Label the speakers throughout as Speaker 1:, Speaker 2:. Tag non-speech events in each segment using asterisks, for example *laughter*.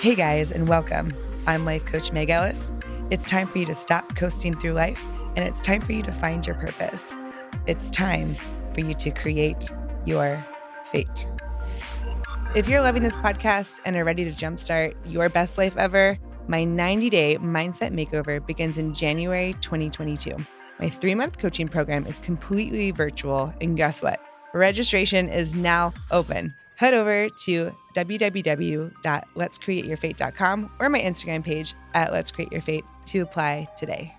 Speaker 1: Hey guys, and welcome. I'm life coach Meg Ellis. It's time for you to stop coasting through life, and it's time for you to find your purpose. It's time for you to create your fate. If you're loving this podcast and are ready to jumpstart your best life ever, my 90 day mindset makeover begins in January 2022. My three month coaching program is completely virtual, and guess what? Registration is now open. Head over to www.letscreateyourfate.com or my Instagram page at Let's Create Your Fate to apply today.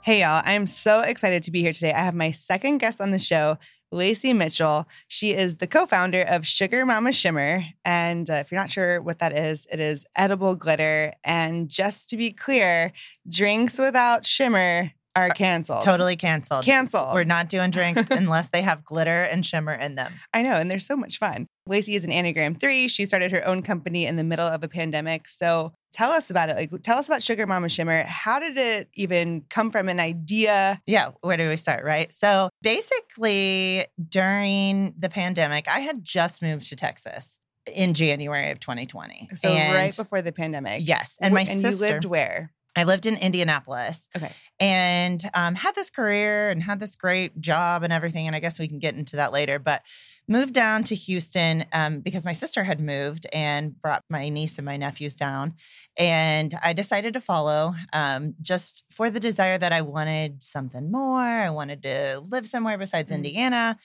Speaker 1: Hey, y'all. I'm so excited to be here today. I have my second guest on the show, Lacey Mitchell. She is the co founder of Sugar Mama Shimmer. And uh, if you're not sure what that is, it is edible glitter. And just to be clear, drinks without shimmer are uh, canceled.
Speaker 2: Totally canceled.
Speaker 1: Canceled.
Speaker 2: We're not doing drinks *laughs* unless they have glitter and shimmer in them.
Speaker 1: I know, and they're so much fun. Lacey is an Enneagram 3. She started her own company in the middle of a pandemic. So tell us about it. Like, tell us about Sugar Mama Shimmer. How did it even come from an idea?
Speaker 2: Yeah, where do we start, right? So basically, during the pandemic, I had just moved to Texas in January of 2020.
Speaker 1: So
Speaker 2: And-
Speaker 1: right before the pandemic.
Speaker 2: Yes. And my
Speaker 1: and
Speaker 2: sister.
Speaker 1: you lived where?
Speaker 2: I lived in Indianapolis
Speaker 1: Okay.
Speaker 2: and um, had this career and had this great job and everything. And I guess we can get into that later. But moved down to Houston um, because my sister had moved and brought my niece and my nephews down. And I decided to follow um, just for the desire that I wanted something more. I wanted to live somewhere besides
Speaker 1: Mm.
Speaker 2: Indiana.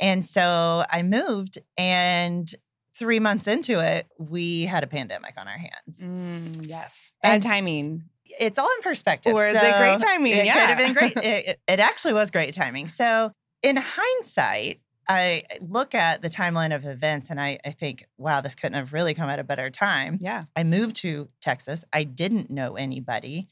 Speaker 2: And so I moved and three months into it, we had a pandemic on our hands.
Speaker 1: Mm, yes. Bad
Speaker 2: And-
Speaker 1: timing.
Speaker 2: It's all in perspective.
Speaker 1: Or is it great
Speaker 2: So
Speaker 1: timing?
Speaker 2: It could have been great. *laughs* It, it- actually was great timing. So, in hindsight, I look at the timeline of events and I, I think, wow, this couldn't have really come at a better time.
Speaker 1: Yeah.
Speaker 2: I moved to Texas. I didn't know anybody.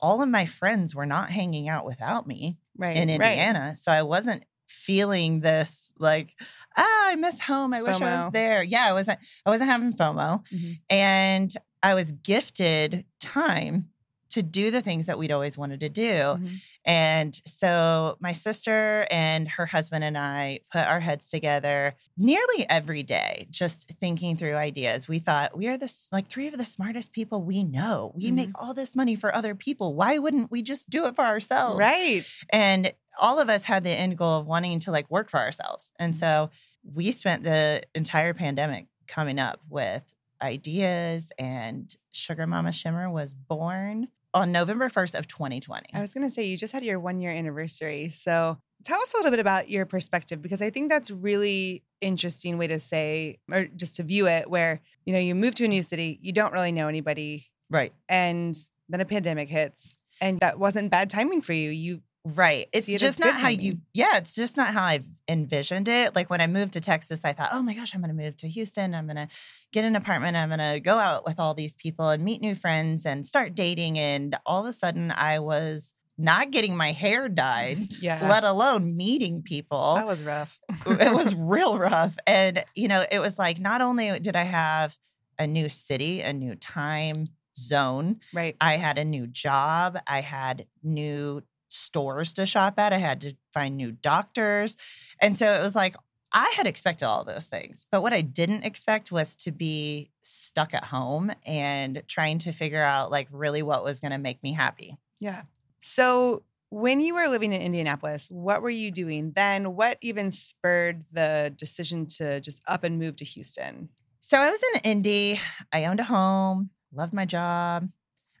Speaker 2: All of my friends were not hanging out without me
Speaker 1: Right.
Speaker 2: in
Speaker 1: right.
Speaker 2: Indiana. So I wasn't feeling this like, ah, I miss home. I wish I was there. Yeah, I wasn't I wasn't having FOMO.
Speaker 1: Mhm.
Speaker 2: And I was gifted time to do the things that we'd always wanted to do.
Speaker 1: Mhm.
Speaker 2: And so my sister and her husband and I put our heads together nearly every day, just thinking through ideas. We thought we are this like three of the smartest people we know. We make all this money for other people. Why wouldn't we just do it for ourselves?
Speaker 1: Right.
Speaker 2: And all of us had the end goal of wanting to like work for ourselves. And
Speaker 1: Mhm.
Speaker 2: so we spent the entire pandemic coming up with ideas and Sugar Mama Shimmer was born on November 1st of 2020.
Speaker 1: I was going to say, you just had your one year anniversary. So tell us a little bit about your perspective because I think that's really interesting way to say or just to view it where, you know, you move to a new city, you don't really know anybody
Speaker 2: right.
Speaker 1: and then a pandemic hits and that wasn't bad timing for you. You
Speaker 2: Right. It's
Speaker 1: it
Speaker 2: just not how you, yeah, it's just not how I've envisioned it. Like when I moved to Texas, I thought, oh my gosh, I'm going to move to Houston. I'm going to get an apartment. I'm going to go out with all these people and meet new friends and start dating. And all of a sudden, I was not getting my hair dyed, *laughs*
Speaker 1: yeah.
Speaker 2: let alone meeting people.
Speaker 1: that was rough.
Speaker 2: it was *laughs* real rough. And, you know, it was like not only did I have a new city, a new time zone,
Speaker 1: right.
Speaker 2: I had a new job. I had new stores to shop at. I had to find new doctors. And so it was like, I had expected all those things. But what I didn't expect was to be stuck at home and trying to figure out, like, really what was going to make me happy.
Speaker 1: Yeah. So when you were living in Indianapolis, what were you doing then? What even spurred the decision to just up and move to Houston?
Speaker 2: So I was in Indy. I owned a home, loved my job.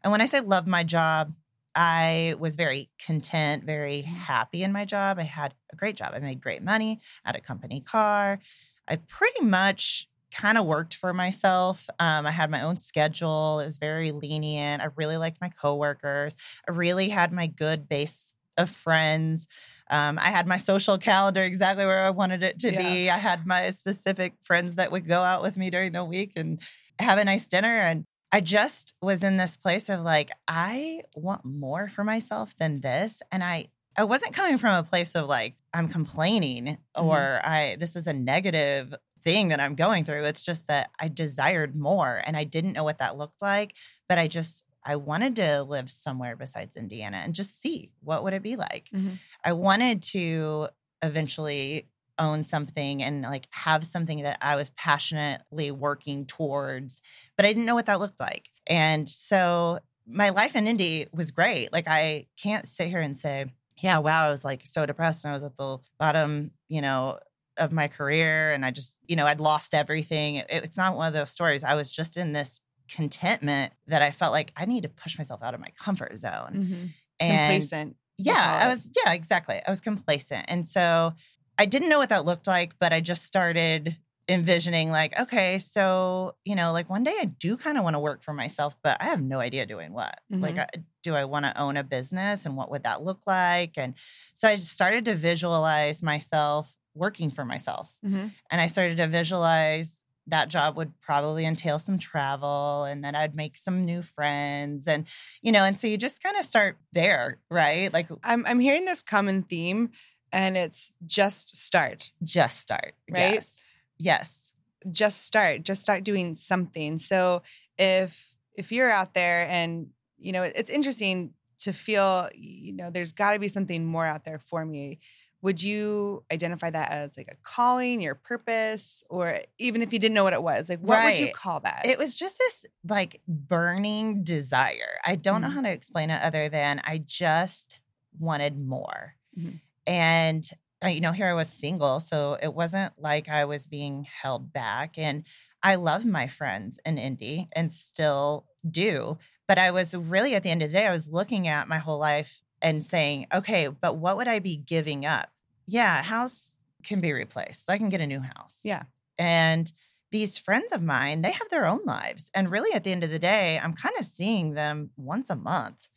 Speaker 2: And when I say loved my job, I was very content, very happy in my job. I had a great job. I made great money, I had a company car. I pretty much kind of worked for myself. Um, I had my own schedule. It was very lenient. I really liked my coworkers. I really had my good base of friends. Um, I had my social calendar exactly where I wanted it to
Speaker 1: Yeah.
Speaker 2: be. I had my specific friends that would go out with me during the week and have a nice dinner. And I just was in this place of like, I want more for myself than this. And I, I wasn't coming from a place of like, I'm complaining or I, this is a negative thing that I'm going through. It's just that I desired more and I didn't know what that looked like, but I just, I wanted to live somewhere besides Indiana and just see what would it be like.
Speaker 1: Mhm.
Speaker 2: I wanted to eventually own something and like have something that I was passionately working towards, but I didn't know what that looked like. And so my life in Indy was great. Like I can't sit here and say, yeah, wow, I was like so depressed and I was at the bottom, you know, of my career and I just, you know, I'd lost everything. It, it's not one of those stories. I was just in this contentment that I felt like I need to push myself out of my comfort zone.
Speaker 1: Mm-hmm.
Speaker 2: And
Speaker 1: Complacent.
Speaker 2: yeah, I was, yeah, exactly. I was complacent. And so I didn't know what that looked like, but I just started envisioning like, okay, so, you know, like one day I do kind of want to work for myself, but I have no idea doing what. Like,
Speaker 1: Mhm.
Speaker 2: I, do I want to own a business and what would that look like? And so I just started to visualize myself working for myself.
Speaker 1: Mhm.
Speaker 2: And I started to visualize that job would probably entail some travel and then I'd make some new friends. And, you know, and so you just kind of start there, right? Like
Speaker 1: I'm I'm hearing this common theme, and it's just start.
Speaker 2: just start.
Speaker 1: Right?
Speaker 2: Yes. Yes.
Speaker 1: Just start. Just start doing something. So if if you're out there and you know it's interesting to feel you know there's got to be something more out there for me would you identify that as like a calling your purpose or even if you didn't know what it was like what would you call that
Speaker 2: It was just this like burning desire. I don't know
Speaker 1: Mhm.
Speaker 2: how to explain it other than I just wanted more.
Speaker 1: Mhm.
Speaker 2: And, uh, you know, here I was single. So it wasn't like I was being held back. And I love my friends in Indy and still do. But I was really at the end of the day, I was looking at my whole life and saying, okay, but what would I be giving up? Yeah, a house can be replaced. I can get a new house.
Speaker 1: Yeah.
Speaker 2: And these friends of mine, they have their own lives. And really, at the end of the day, I'm kind of seeing them once a month.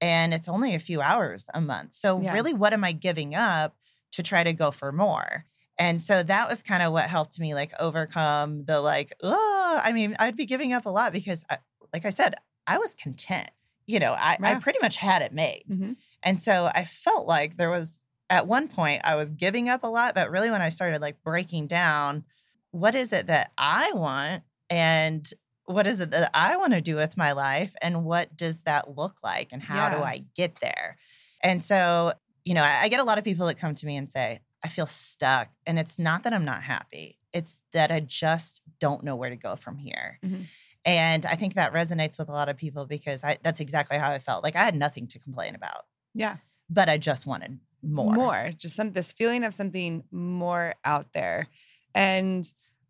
Speaker 2: And it's only a few hours a month. So,
Speaker 1: Yeah.
Speaker 2: really, what am I giving up to try to go for more? And so that was kind of what helped me like overcome the like, oh, I mean, I'd be giving up a lot because, I, like I said, I was content. You know, I, I pretty much had it made.
Speaker 1: Mhm.
Speaker 2: And so I felt like there was at one point I was giving up a lot, but really when I started like breaking down, what is it that I want and what is it that I want to do with my life and what does that look like and how do I get there? And so, you know, I, I get a lot of people that come to me and say, I feel stuck. And it's not that I'm not happy, it's that I just don't know where to go from here.
Speaker 1: Mhm.
Speaker 2: And I think that resonates with a lot of people because I, that's exactly how I felt. Like I had nothing to complain about
Speaker 1: yeah
Speaker 2: but I just wanted more.
Speaker 1: more just some this feeling of something more out there and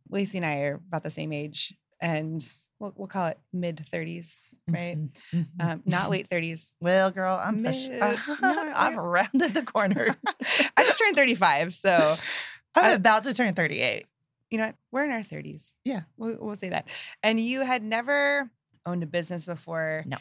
Speaker 1: lacey and i are about the same age and we'll, we'll call it mid 30s right
Speaker 2: Mhm, mhm.
Speaker 1: um, not late 30s
Speaker 2: well, girl, I'm push-
Speaker 1: Mid-
Speaker 2: uh, *laughs* I've rounded the corner. *laughs*
Speaker 1: i just turned 35 so *laughs*
Speaker 2: I'm
Speaker 1: I-
Speaker 2: about to turn 38.
Speaker 1: you know what we're in our 30s
Speaker 2: Yeah.
Speaker 1: we'll, we'll say that and you had never owned a business before
Speaker 2: No.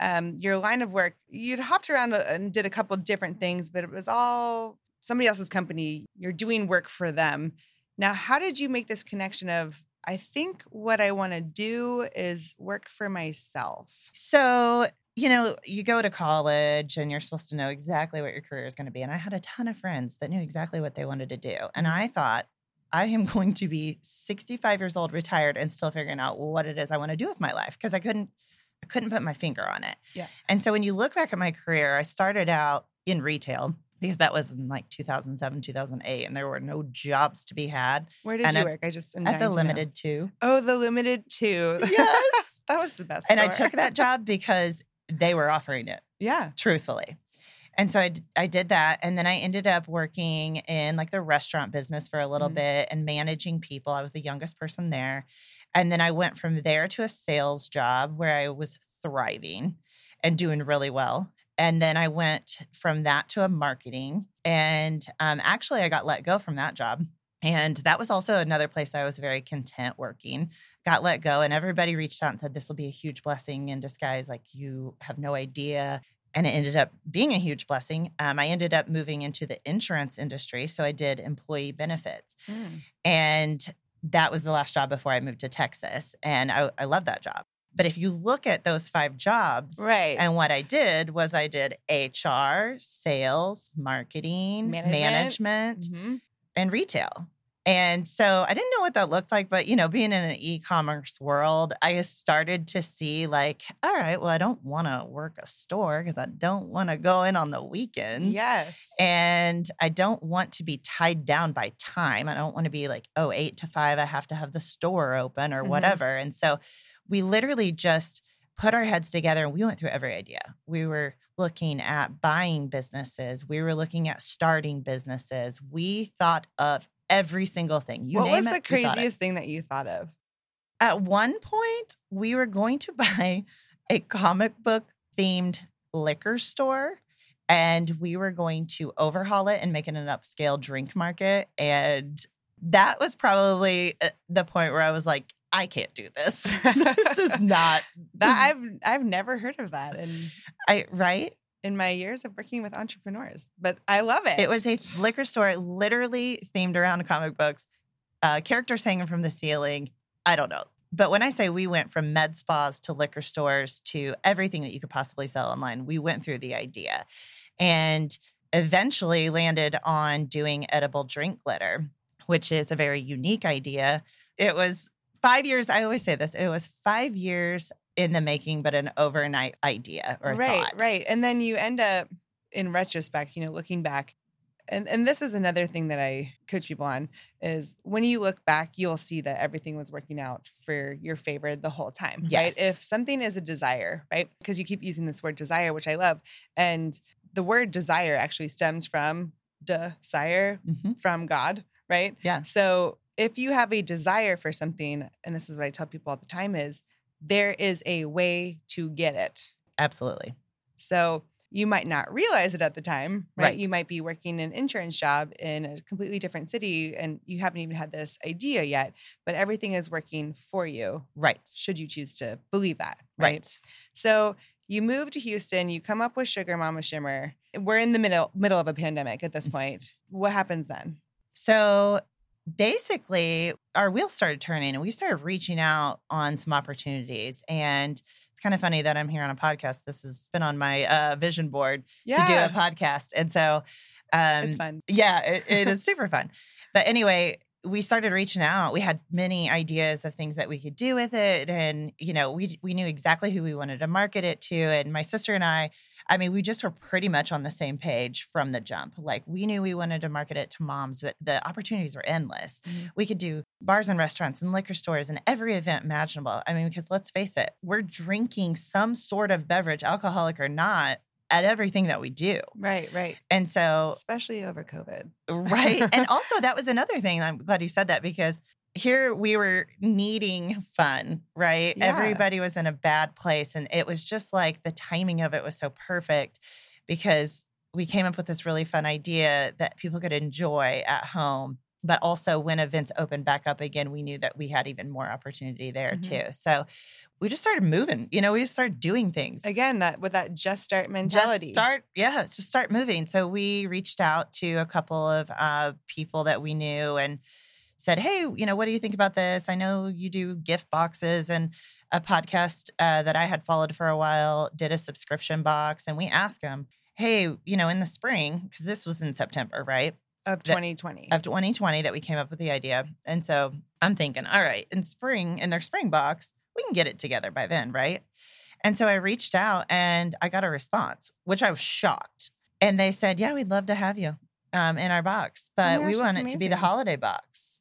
Speaker 1: um, your line of work you'd hopped around and did a couple different things but it was all somebody else's company you're doing work for them now how did you make this connection of i think what i want to do is work for myself
Speaker 2: So, you know, you go to college and you're supposed to know exactly what your career is going to be. And I had a ton of friends that knew exactly what they wanted to do. And
Speaker 1: Mm-hmm.
Speaker 2: I thought, I am going to be 65 years old, retired, and still figuring out what it is I want to do with my life because I couldn't, I couldn't put my finger on it.
Speaker 1: Yeah.
Speaker 2: And so when you look back at my career, I started out in retail because that was in like 2007, 2008, and there were no jobs to be had
Speaker 1: where did
Speaker 2: And
Speaker 1: you
Speaker 2: at-
Speaker 1: work i just
Speaker 2: at the
Speaker 1: to know.
Speaker 2: Limited Too.
Speaker 1: oh the Limited Too *laughs*
Speaker 2: Yes.
Speaker 1: that was the best
Speaker 2: and I took that job because they were offering it.
Speaker 1: yeah
Speaker 2: truthfully. And so I, d- I did that. And then I ended up working in like the restaurant business for a little
Speaker 1: Mhm.
Speaker 2: bit and managing people. I was the youngest person there. And then I went from there to a sales job where I was thriving and doing really well. And then I went from that to a marketing. And um, actually, I got let go from that job. And that was also another place I was very content working. Got let go, and everybody reached out and said, This will be a huge blessing in disguise. Like, you have no idea. And it ended up being a huge blessing. Um, I ended up moving into the insurance industry. So I did employee benefits.
Speaker 1: Mm.
Speaker 2: And that was the last job before I moved to Texas. And I, I love that job. But if you look at those five jobs,
Speaker 1: right
Speaker 2: and what I did was I did HR, sales, marketing,
Speaker 1: Management.
Speaker 2: management,
Speaker 1: Mhm.
Speaker 2: and retail. And so I didn't know what that looked like, but you know, being in an e-commerce world, I started to see like, all right, well, I don't want to work a store because I don't want to go in on the weekends.
Speaker 1: Yes.
Speaker 2: And I don't want to be tied down by time. I don't want to be like, oh, eight to five, I have to have the store open or
Speaker 1: Mhm.
Speaker 2: whatever. And so we literally just put our heads together and we went through every idea. We were looking at buying businesses, we were looking at starting businesses. We thought of every single thing. You
Speaker 1: what was
Speaker 2: it,
Speaker 1: the
Speaker 2: we thought it.
Speaker 1: craziest thing that you thought of?
Speaker 2: At one point, we were going to *laughs* buy a comic book themed liquor store and we were going to overhaul it and make it an upscale drink market. And that was probably uh, the point where I was like, I can't do this. *laughs* this is not *laughs*
Speaker 1: That I've I've never heard of that and
Speaker 2: I right.
Speaker 1: in my years of working with entrepreneurs, but I love it.
Speaker 2: It was a liquor store literally themed around comic books, uh, characters hanging from the ceiling. I don't know. But when I say we went from med spas to liquor stores to everything that you could possibly sell online, we went through the idea and eventually landed on doing edible drink glitter, which is a very unique idea. It was five years. I always say this it was five years in the making, but an overnight idea or
Speaker 1: right,
Speaker 2: thought.
Speaker 1: right. Right. And then you end up in retrospect, you know, looking back. And and this is another thing that I coach people on is when you look back, you'll see that everything was working out for your favor the whole time.
Speaker 2: Yes.
Speaker 1: Right. If something is a desire, right? Because you keep using this word desire, which I love. And the word desire actually stems from desire
Speaker 2: Mhm.
Speaker 1: from God, right?
Speaker 2: Yeah.
Speaker 1: So if you have a desire for something, and this is what I tell people all the time, is there is a way to get it.
Speaker 2: Absolutely.
Speaker 1: So you might not realize it at the time, right?
Speaker 2: Right.
Speaker 1: You might be working an insurance job in a completely different city and you haven't even had this idea yet, but everything is working for you
Speaker 2: Right.
Speaker 1: should you choose to believe that, right?
Speaker 2: Right.
Speaker 1: So you move to Houston, you come up with Sugar Mama Shimmer. We're in the middle middle of a pandemic at this
Speaker 2: Mm-hmm.
Speaker 1: point. What happens then?
Speaker 2: So basically, our wheels started turning and we started reaching out on some opportunities. And it's kind of funny that I'm here on a podcast. This has been on my uh, vision board to do a podcast. And so, um,
Speaker 1: it's fun.
Speaker 2: yeah, it, it is super fun. But anyway, we started reaching out. We had many ideas of things that we could do with it, and you know, we we knew exactly who we wanted to market it to. And my sister and I, I mean, we just were pretty much on the same page from the jump. Like we knew we wanted to market it to moms, but the opportunities were endless.
Speaker 1: Mhm.
Speaker 2: We could do bars and restaurants and liquor stores and every event imaginable. I mean, because let's face it, we're drinking some sort of beverage, alcoholic or not, at everything that we do.
Speaker 1: Right, right.
Speaker 2: And so
Speaker 1: Especially over COVID.
Speaker 2: Right. and *laughs* also, that was another thing. I'm glad you said that because here we were needing fun, right?
Speaker 1: Yeah.
Speaker 2: Everybody was in a bad place. And it was just like the timing of it was so perfect because we came up with this really fun idea that people could enjoy at home. But also, when events opened back up again, we knew that we had even more opportunity there
Speaker 1: Mhm.
Speaker 2: too. So we just started moving. You know, we just started doing things
Speaker 1: Again, that with that just start mentality.
Speaker 2: just start yeah just start moving so we reached out to a couple of uh, people that we knew and said hey you know what do you think about this i know you do gift boxes and a podcast uh, that i had followed for a while did a subscription box and we asked them hey you know in the spring because this was in september right
Speaker 1: of
Speaker 2: that-
Speaker 1: 2020.
Speaker 2: of 2020 that we came up with the idea. And so I'm thinking, all right, in spring, in their spring box, we can get it together by then, right? And so I reached out and I got a response, which I was shocked. And they said, yeah, we'd love to have you um, in our box, but
Speaker 1: my
Speaker 2: we want it to be the holiday box.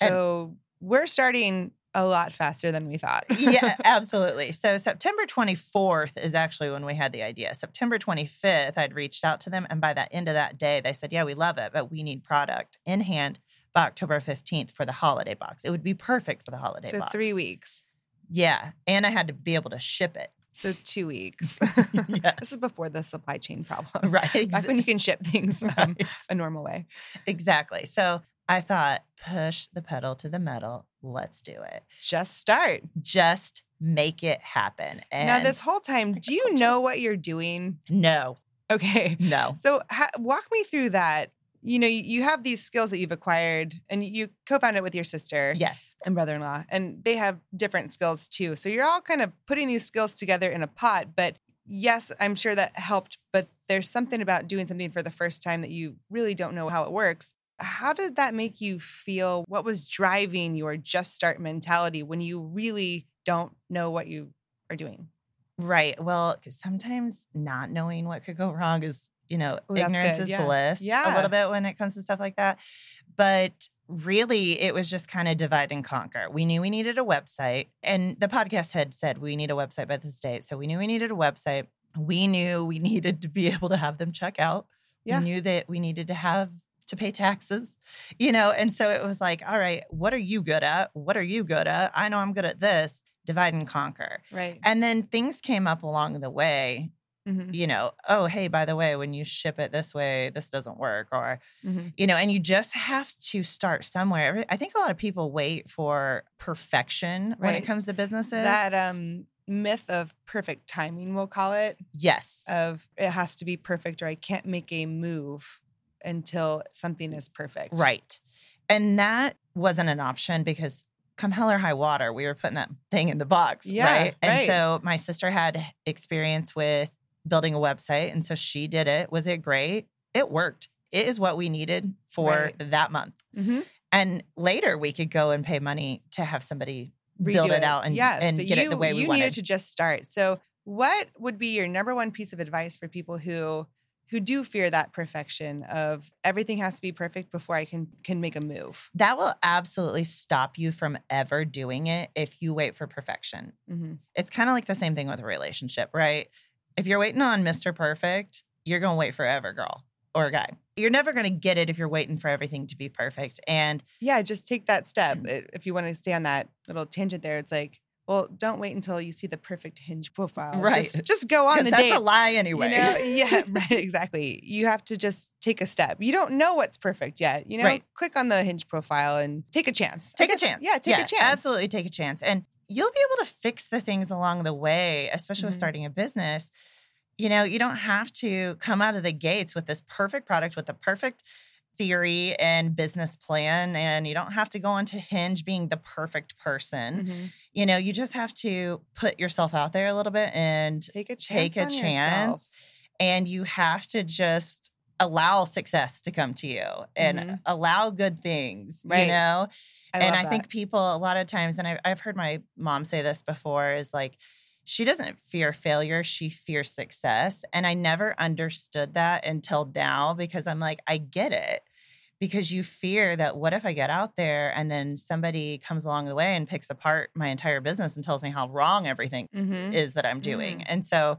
Speaker 2: and-
Speaker 1: so we're starting a lot faster than we thought. *laughs*
Speaker 2: yeah, absolutely. So September 24th is actually when we had the idea. September 25th, I'd reached out to them. And by the end of that day, they said, Yeah, we love it, but we need product in hand by October 15th for the holiday box. It would be perfect for the holiday
Speaker 1: so
Speaker 2: box.
Speaker 1: three weeks.
Speaker 2: Yeah. And I had to be able to ship it.
Speaker 1: So two weeks. *laughs*
Speaker 2: Yes.
Speaker 1: This is before the supply chain problem.
Speaker 2: Right.
Speaker 1: Back when you can ship things *laughs* um,
Speaker 2: Right.
Speaker 1: a normal way.
Speaker 2: Exactly. So I thought, push the pedal to the metal. Let's do it.
Speaker 1: Just start.
Speaker 2: Just make it happen. And
Speaker 1: now, this whole time, do you know what you're doing?
Speaker 2: no,
Speaker 1: Okay.
Speaker 2: no.
Speaker 1: So ha- walk me through that. You know, you, you have these skills that you've acquired, and you co-founded with your sister
Speaker 2: Yes.
Speaker 1: and brother-in-law, and they have different skills too. So you're all kind of putting these skills together in a pot. But yes, I'm sure that helped. But there's something about doing something for the first time that you really don't know how it works. How did that make you feel? What was driving your just start mentality when you really don't know what you are doing?
Speaker 2: Right. Well, sometimes not knowing what could go wrong is, you know,
Speaker 1: Ooh,
Speaker 2: ignorance is
Speaker 1: Yeah.
Speaker 2: bliss a little bit when it comes to stuff like that. But really, it was just kind of divide and conquer. We knew we needed a website, and the podcast had said we need a website by this date. So we knew we needed a website. We knew we *laughs* needed to be able to have them check out.
Speaker 1: Yeah.
Speaker 2: We knew that we needed to have to pay taxes, you know? And so it was like, all right, what are you good at? What are you good at? I know I'm good at this. Divide and conquer.
Speaker 1: Right.
Speaker 2: And then things came up along the way,
Speaker 1: Mhm.
Speaker 2: you know, oh, hey, by the way, when you ship it this way, this doesn't work. Or,
Speaker 1: Mhm.
Speaker 2: you know, and you just have to start somewhere. I think a lot of people wait for perfection when it comes to businesses.
Speaker 1: That um, myth of perfect timing, we'll call it,
Speaker 2: yes.
Speaker 1: of it has to be perfect or I can't make a move until something is perfect.
Speaker 2: Right. And that wasn't an option because come hell or high water, we were putting that thing in the box.
Speaker 1: Yeah,
Speaker 2: right. And
Speaker 1: right.
Speaker 2: so my sister had experience with building a website. And so she did it. Was it great? It worked. It is what we needed for
Speaker 1: Right.
Speaker 2: that month.
Speaker 1: Mhm.
Speaker 2: And later we could go and pay money to have somebody build
Speaker 1: Redo
Speaker 2: it out and,
Speaker 1: yes,
Speaker 2: and get
Speaker 1: you,
Speaker 2: it the way we
Speaker 1: you
Speaker 2: wanted.
Speaker 1: needed to just start. So, what would be your number one piece of advice for people who who do fear that perfection of everything has to be perfect before I can can make a move?
Speaker 2: that will absolutely stop you from ever doing it if you wait for perfection.
Speaker 1: Mm-hmm.
Speaker 2: it's kind of like the same thing with a relationship, right? If you're waiting on Mr. Perfect, you're going to wait forever, girl or guy. You're never going to get it if you're waiting for everything to be perfect. And
Speaker 1: Yeah, just take that step.
Speaker 2: Mm.
Speaker 1: If you want to stay on that little tangent there, it's like, well, don't wait until you see the perfect Hinge profile.
Speaker 2: Right.
Speaker 1: Just, just go on the
Speaker 2: that's
Speaker 1: date.
Speaker 2: a lie anyway.
Speaker 1: You know? Yeah, *laughs* right. Exactly. You have to just take a step. You don't know what's perfect yet. You know,
Speaker 2: Right.
Speaker 1: click on the Hinge profile and take a chance.
Speaker 2: Take a chance.
Speaker 1: Yeah, take a chance.
Speaker 2: Absolutely take a chance. And you'll be able to fix the things along the way, especially with
Speaker 1: Mhm.
Speaker 2: starting a business. You know, you don't have to come out of the gates with this perfect product with the perfect theory and business plan. And you don't have to go onto Hinge being the perfect person.
Speaker 1: Mhm.
Speaker 2: You know, you just have to put yourself out there a little bit and
Speaker 1: Take a chance.
Speaker 2: take a chance and you have to just allow success to come to you and
Speaker 1: Mhm.
Speaker 2: allow good things, you know?
Speaker 1: I
Speaker 2: and I
Speaker 1: that.
Speaker 2: think people a lot of times, and I've, I've heard my mom say this before, is like, she doesn't fear failure, she fears success. And I never understood that until now because I'm like, I get it. Because you fear that what if I get out there and then somebody comes along the way and picks apart my entire business and tells me how wrong everything
Speaker 1: Mhm.
Speaker 2: is that I'm doing. And so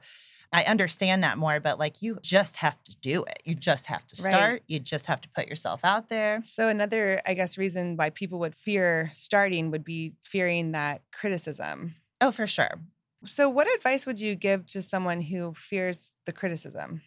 Speaker 2: I understand that more, but like you just have to do it. You just have to
Speaker 1: Right.
Speaker 2: start. You just have to put yourself out there.
Speaker 1: So another, I guess, reason why people would fear starting would be fearing that criticism.
Speaker 2: Oh, for sure.
Speaker 1: So, what advice would you give to someone who fears the criticism?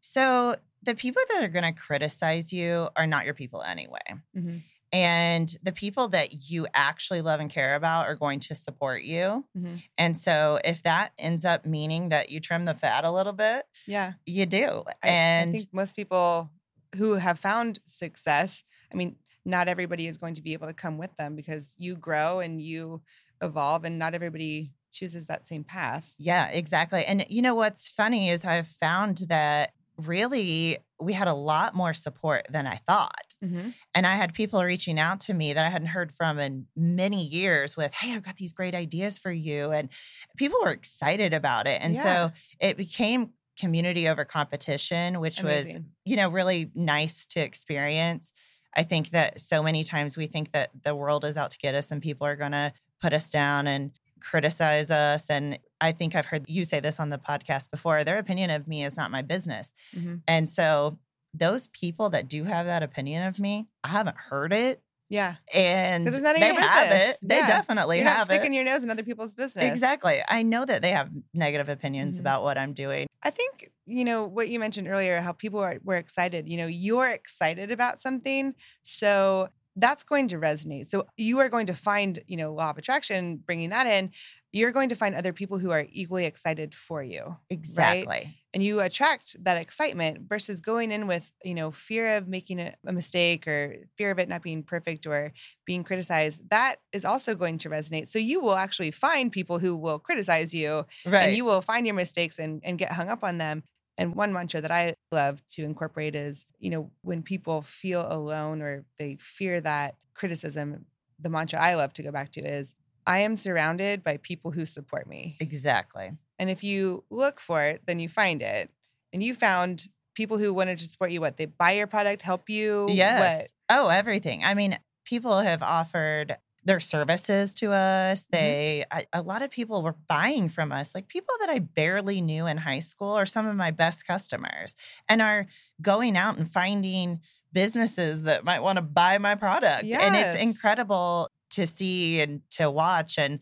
Speaker 2: So the people that are going to criticize you are not your people anyway.
Speaker 1: Mhm.
Speaker 2: And the people that you actually love and care about are going to support you.
Speaker 1: Mhm.
Speaker 2: And so if that ends up meaning that you trim the fat a little bit,
Speaker 1: Yeah.
Speaker 2: you do.
Speaker 1: I,
Speaker 2: and
Speaker 1: I think most people who have found success, I mean, not everybody is going to be able to come with them because you grow and you evolve, and not everybody chooses that same path.
Speaker 2: Yeah, exactly. And you know what's funny is I've found that really we had a lot more support than I thought.
Speaker 1: Mm-hmm.
Speaker 2: And I had people reaching out to me that I hadn't heard from in many years with, Hey, I've got these great ideas for you. And people were excited about it. And
Speaker 1: Yeah.
Speaker 2: so it became community over competition, which was, you know, really nice to experience. I think that so many times we think that the world is out to get us and people are going to put us down and criticize us. And I think I've heard you say this on the podcast before their opinion of me is not my business.
Speaker 1: Mhm.
Speaker 2: And so those people that do have that opinion of me, I haven't heard it.
Speaker 1: Yeah.
Speaker 2: And
Speaker 1: it's of
Speaker 2: they
Speaker 1: your
Speaker 2: have
Speaker 1: business.
Speaker 2: it. They
Speaker 1: Yeah.
Speaker 2: definitely
Speaker 1: You're not sticking
Speaker 2: it.
Speaker 1: your nose in other people's business.
Speaker 2: Exactly. I know that they have negative opinions
Speaker 1: Mhm.
Speaker 2: about what I'm doing.
Speaker 1: I think, you know, what you mentioned earlier, how people are, were excited. You know, you're excited about something. So that's going to resonate. So you are going to find, you know, law of attraction, bringing that in, you're going to find other people who are equally excited for you.
Speaker 2: Exactly.
Speaker 1: And you attract that excitement versus going in with, you know, fear of making a, a mistake or fear of it not being perfect or being criticized. That is also going to resonate. So you will actually find people who will criticize you
Speaker 2: Right.
Speaker 1: and you will find your mistakes and, and get hung up on them. And one mantra that I love to incorporate is, you know, when people feel alone or they fear that criticism, the mantra I love to go back to is, I am surrounded by people who support me.
Speaker 2: Exactly.
Speaker 1: And if you look for it, then you find it. And you found people who wanted to support you. What they buy your product, help you.
Speaker 2: Yes. What? Oh, everything. I mean, people have offered their services to us.
Speaker 1: Mm-hmm.
Speaker 2: They, I, a lot of people were buying from us, like people that I barely knew in high school are some of my best customers and are going out and finding businesses that might want to buy my product. And it's incredible to see and to watch. And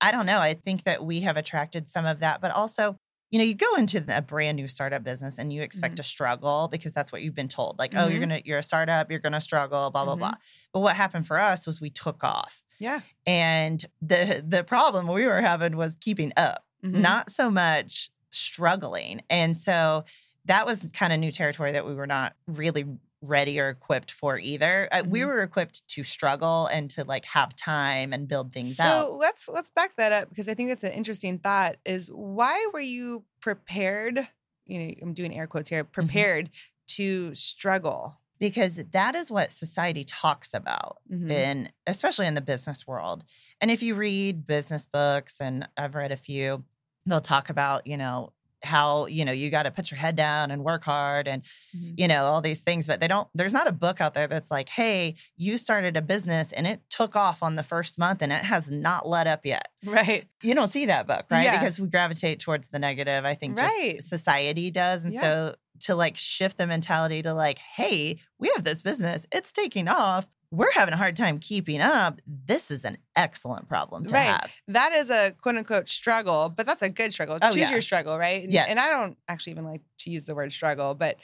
Speaker 2: I don't know, I think that we have attracted some of that, but also, you know, you go into a brand new startup business and you expect
Speaker 1: Mhm.
Speaker 2: to struggle because that's what you've been told. Like, oh, you're
Speaker 1: Mhm.
Speaker 2: gonna, you're a startup, you're gonna struggle, blah, blah,
Speaker 1: Mhm.
Speaker 2: blah. But what happened for us was we took off.
Speaker 1: Yeah.
Speaker 2: And the the problem we were having was keeping up,
Speaker 1: Mhm.
Speaker 2: not so much struggling. And so that was kind of new territory that we were not really ready or equipped for either. Uh, We
Speaker 1: Mhm.
Speaker 2: were equipped to struggle and to like have time and build things
Speaker 1: so
Speaker 2: out.
Speaker 1: So let's let's back that up because I think that's an interesting thought. Is why were you prepared? You know, I'm doing air quotes here.
Speaker 2: Mm-hmm.
Speaker 1: Prepared to struggle.
Speaker 2: Because that is what society talks about.
Speaker 1: Mhm.
Speaker 2: in especially in the business world. And if you read business books, and I've read a few, they'll talk about, you know, how, you know, you got to put your head down and work hard and,
Speaker 1: Mhm.
Speaker 2: you know, all these things. But they don't, there's not a book out there that's like, hey, you started a business and it took off on the first month and it has not let up yet.
Speaker 1: Right.
Speaker 2: You don't see that book, right?
Speaker 1: Yeah.
Speaker 2: Because we gravitate towards the negative. I think
Speaker 1: Right.
Speaker 2: just society does. And
Speaker 1: Yeah.
Speaker 2: so to like shift the mentality to like, hey, we have this business, it's taking off. We're having a hard time keeping up. This is an excellent problem to
Speaker 1: Right.
Speaker 2: have.
Speaker 1: That is a quote unquote struggle, but that's a good struggle.
Speaker 2: Oh,
Speaker 1: Choose
Speaker 2: yeah.
Speaker 1: your struggle, right? And,
Speaker 2: Yes.
Speaker 1: and I don't actually even like to use the word struggle, but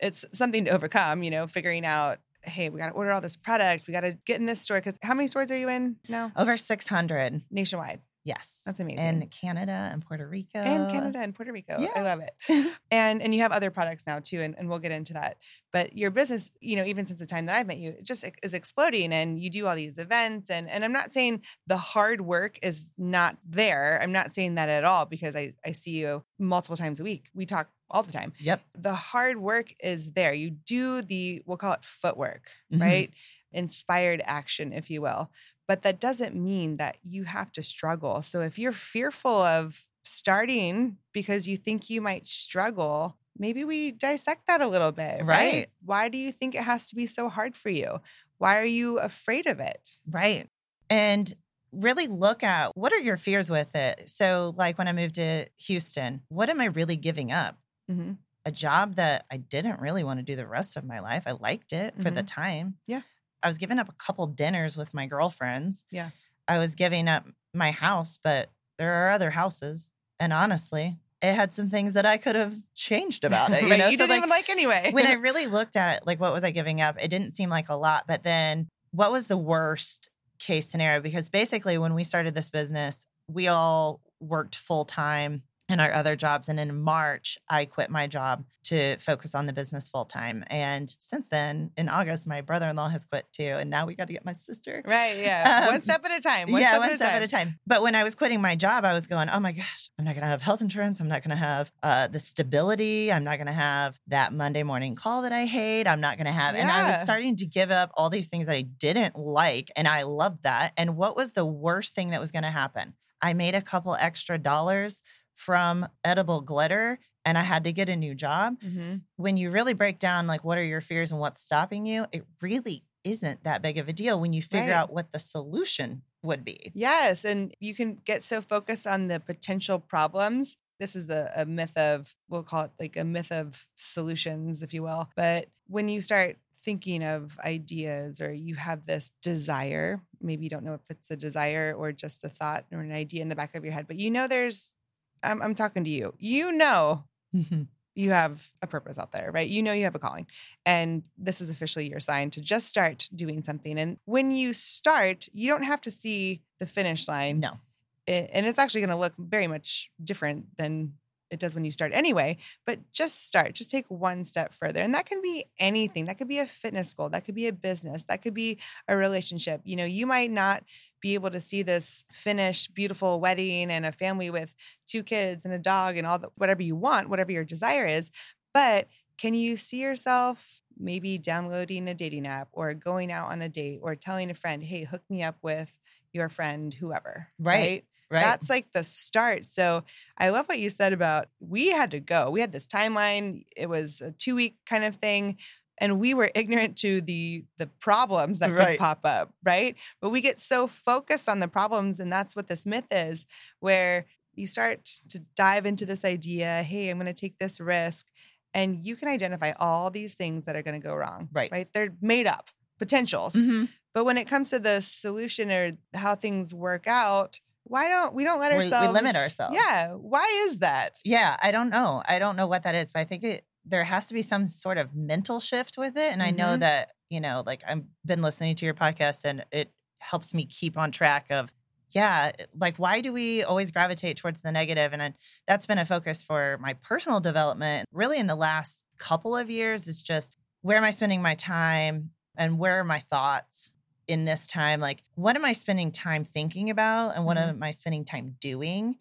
Speaker 1: it's something to overcome, you know, figuring out, hey, we got to order all this product. We got to get in this store. Cause how many stores are you in now?
Speaker 2: Over 600.
Speaker 1: Nationwide.
Speaker 2: Yes.
Speaker 1: That's amazing.
Speaker 2: And Canada and Puerto Rico.
Speaker 1: and Canada and Puerto Rico. I love it. *laughs* and and you have other products now too, and, and we'll get into that. But your business, you know, even since the time that I've met you, it just is exploding and you do all these events. And and I'm not saying the hard work is not there. I'm not saying that at all because I, I see you multiple times a week. We talk all the time.
Speaker 2: Yep.
Speaker 1: The hard work is there. You do the we'll call it footwork,
Speaker 2: Mhm.
Speaker 1: right? Inspired action, if you will. But that doesn't mean that you have to struggle. So if you're fearful of starting because you think you might struggle, maybe we dissect that a little bit, right?
Speaker 2: Right.
Speaker 1: Why do you think it has to be so hard for you? Why are you afraid of it?
Speaker 2: Right. And really look at what are your fears with it. So, like when I moved to Houston, what am I really giving up?
Speaker 1: Mm-hmm.
Speaker 2: A job that I didn't really want to do the rest of my life. I liked it for the time.
Speaker 1: Yeah.
Speaker 2: I was giving up a couple dinners with my girlfriends.
Speaker 1: Yeah.
Speaker 2: I was giving up my house, but there are other houses. And honestly, it had some things that I could have changed about it. *laughs* You
Speaker 1: right?
Speaker 2: know,
Speaker 1: you
Speaker 2: So,
Speaker 1: didn't
Speaker 2: like,
Speaker 1: even like anyway.
Speaker 2: when I *laughs* really looked at it, like what was I giving up? It didn't seem like a lot. But then what was the worst case scenario? Because basically, when we started this business, we all worked full time in our other jobs. And in March, I quit my job to focus on the business full time. And since then, in August, my brother in law has quit too. And now we got to get my sister.
Speaker 1: right? Yeah, *laughs* one
Speaker 2: Um,
Speaker 1: step at a time. One
Speaker 2: yeah,
Speaker 1: step,
Speaker 2: one
Speaker 1: at,
Speaker 2: step
Speaker 1: time.
Speaker 2: at a time. But when I was quitting my job, I was going, oh my gosh, I'm not going to have health insurance. I'm not going to have uh, the stability. I'm not going to have that Monday morning call that I hate. I'm not going to have. And I was starting to give up all these things that I didn't like. And I loved that. And what was the worst thing that was going to happen? I made a couple extra dollars from edible glitter and I had to get a new job.
Speaker 1: Mhm.
Speaker 2: When you really break down, like, what are your fears and what's stopping you, it really isn't that big of a deal when you figure
Speaker 1: Right.
Speaker 2: out what the solution would be.
Speaker 1: Yes. And you can get so focused on the potential problems. This is a, a myth of, we'll call it like a myth of solutions, if you will. But when you start thinking of ideas or you have this desire, maybe you don't know if it's a desire or just a thought or an idea in the back of your head, but you know there's, I'm, I'm talking to you, you know mm-hmm. you have a purpose out there, right? You know you have a calling. And this is officially your sign to just start doing something. And when you start, you don't have to see the finish line.
Speaker 2: no.
Speaker 1: It- and it's actually going to look very much different than it does when you start anyway. But just start, just take one step further. And that can be anything. That could be a fitness goal. That could be a business. That could be a relationship. You know, you might not be able to see this finished, beautiful wedding and a family with two kids and a dog and all the whatever you want, whatever your desire is. But can you see yourself maybe downloading a dating app or going out on a date or telling a friend, hey, hook me up with your friend, whoever?
Speaker 2: Right. Right.
Speaker 1: That's like the start. So I love what you said about we had to go. We had this timeline. It was a two week kind of thing. And we were ignorant to the the problems that
Speaker 2: Right.
Speaker 1: could pop up, right? But we get so focused on the problems, and that's what this myth is, where you start to dive into this idea, hey, I'm gonna take this risk. And you can identify all these things that are gonna go wrong.
Speaker 2: Right.
Speaker 1: Right. They're made up potentials.
Speaker 2: Mhm.
Speaker 1: But when it comes to the solution or how things work out, why don't we don't let
Speaker 2: We- we limit ourselves.
Speaker 1: Yeah. Why is that?
Speaker 2: Yeah, I don't know. I don't know what that is, but I think it there has to be some sort of mental shift with it. And I know
Speaker 1: Mhm.
Speaker 2: that, you know, like I've been listening to your podcast and it helps me keep on track of, yeah, like why do we always gravitate towards the negative? And I- that's been a focus for my personal development. Really, in the last couple of years, is just where am I spending my time and where are my thoughts in this time? Like, what am I spending time thinking about and what
Speaker 1: Mhm.
Speaker 2: am I spending time doing?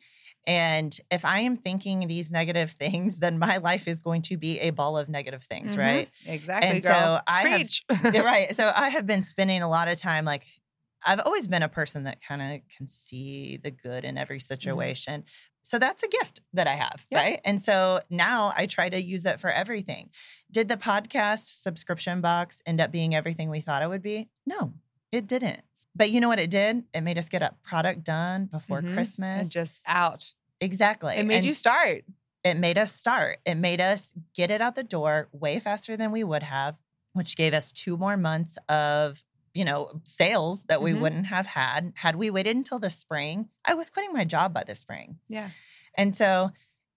Speaker 2: And if I am thinking these negative things, then my life is going to be a ball of negative things,
Speaker 1: Mhm.
Speaker 2: right?
Speaker 1: Exactly.
Speaker 2: And
Speaker 1: girl.
Speaker 2: so I have
Speaker 1: Preach.
Speaker 2: yeah, *laughs* right. So I have been spending a lot of time like I've always been a person that kind of can see the good in every situation. So that's a gift that I have,
Speaker 1: Yeah.
Speaker 2: right? And so now I try to use it for everything. Did the podcast subscription box end up being everything we thought it would be? No, it didn't. But you know what it did? It made us get a product done before
Speaker 1: Mhm.
Speaker 2: Christmas.
Speaker 1: and just out.
Speaker 2: exactly.
Speaker 1: It made
Speaker 2: And
Speaker 1: you start.
Speaker 2: it made us start. It made us get it out the door way faster than we would have, which gave us two more months of, you know, sales that we
Speaker 1: Mhm.
Speaker 2: wouldn't have had had we waited until the spring. I was quitting my job by the spring.
Speaker 1: Yeah.
Speaker 2: And so,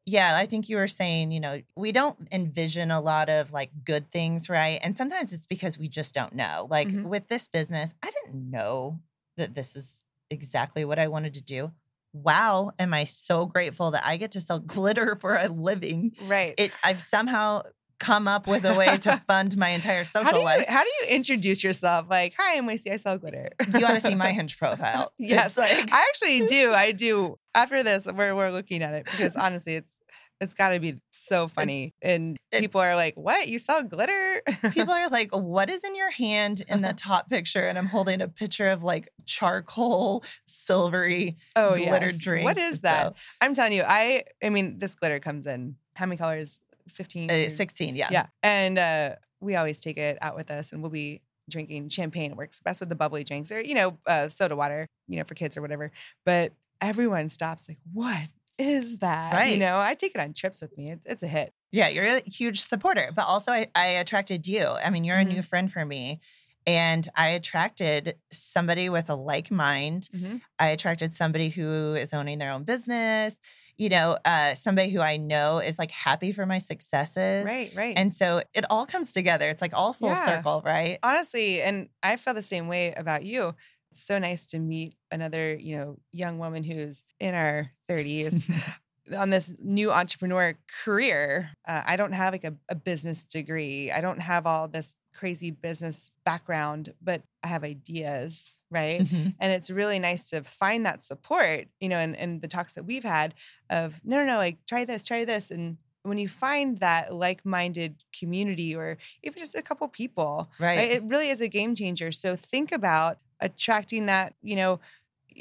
Speaker 2: yeah, I think you were saying, you know, we don't envision a lot of like good things, right? And sometimes it's because we just don't know. Like
Speaker 1: Mhm.
Speaker 2: with this business, I didn't know that this is exactly what I wanted to do. Wow, am I so grateful that I get to sell *laughs* glitter for a living.
Speaker 1: Right.
Speaker 2: It I've somehow come up with a way to *laughs* fund my entire social
Speaker 1: how do you
Speaker 2: life.
Speaker 1: how do you introduce yourself? Like, hi, I'm Lacey. I sell glitter.
Speaker 2: You want to see my *laughs* Hinge profile. *laughs*
Speaker 1: yes,
Speaker 2: like
Speaker 1: I actually do. I do. After this, we're we're looking at it because honestly, it's it's got to be so funny, and
Speaker 2: it-
Speaker 1: people are like, "What? You sell glitter?"
Speaker 2: people are like, "What is in your hand in the top picture?" And I'm holding a picture of like charcoal, silvery
Speaker 1: oh
Speaker 2: glitter
Speaker 1: yes.
Speaker 2: drinks.
Speaker 1: What is that?
Speaker 2: So,
Speaker 1: I'm telling you, I I mean, this glitter comes in how many colors? Fifteen.
Speaker 2: uh, 16, yeah.
Speaker 1: Yeah. And uh, we always take it out with us and we'll be drinking champagne. It works best with the bubbly drinks or, you know, uh, soda water, you know, for kids or whatever. But everyone stops like, what is that?
Speaker 2: right.
Speaker 1: You know, I take it on trips with me. It's, it's a hit.
Speaker 2: Yeah, you're a huge supporter, but also I, I attracted you. I mean, you're a new friend for me. And I attracted somebody with a like mind.
Speaker 1: Mhm.
Speaker 2: I attracted somebody who is owning their own business, you know, uh, somebody who I know is like happy for my successes.
Speaker 1: Right, right.
Speaker 2: And so it all comes together. It's like all full
Speaker 1: Yeah.
Speaker 2: circle, right?
Speaker 1: honestly, and I feel the same way about you. It's so nice to meet another, you know, young woman who's in our 30s *laughs* on this new entrepreneur career. Uh, I don't have like a, a business degree. I don't have all this crazy business background, but I have ideas, right?
Speaker 2: Mhm.
Speaker 1: And it's really nice to find that support, you know, and, and the talks that we've had of no, no, no, like try this, try this. And when you find that like minded community or even just a couple people,
Speaker 2: Right.
Speaker 1: right? It really is a game changer. So think about attracting that, you know,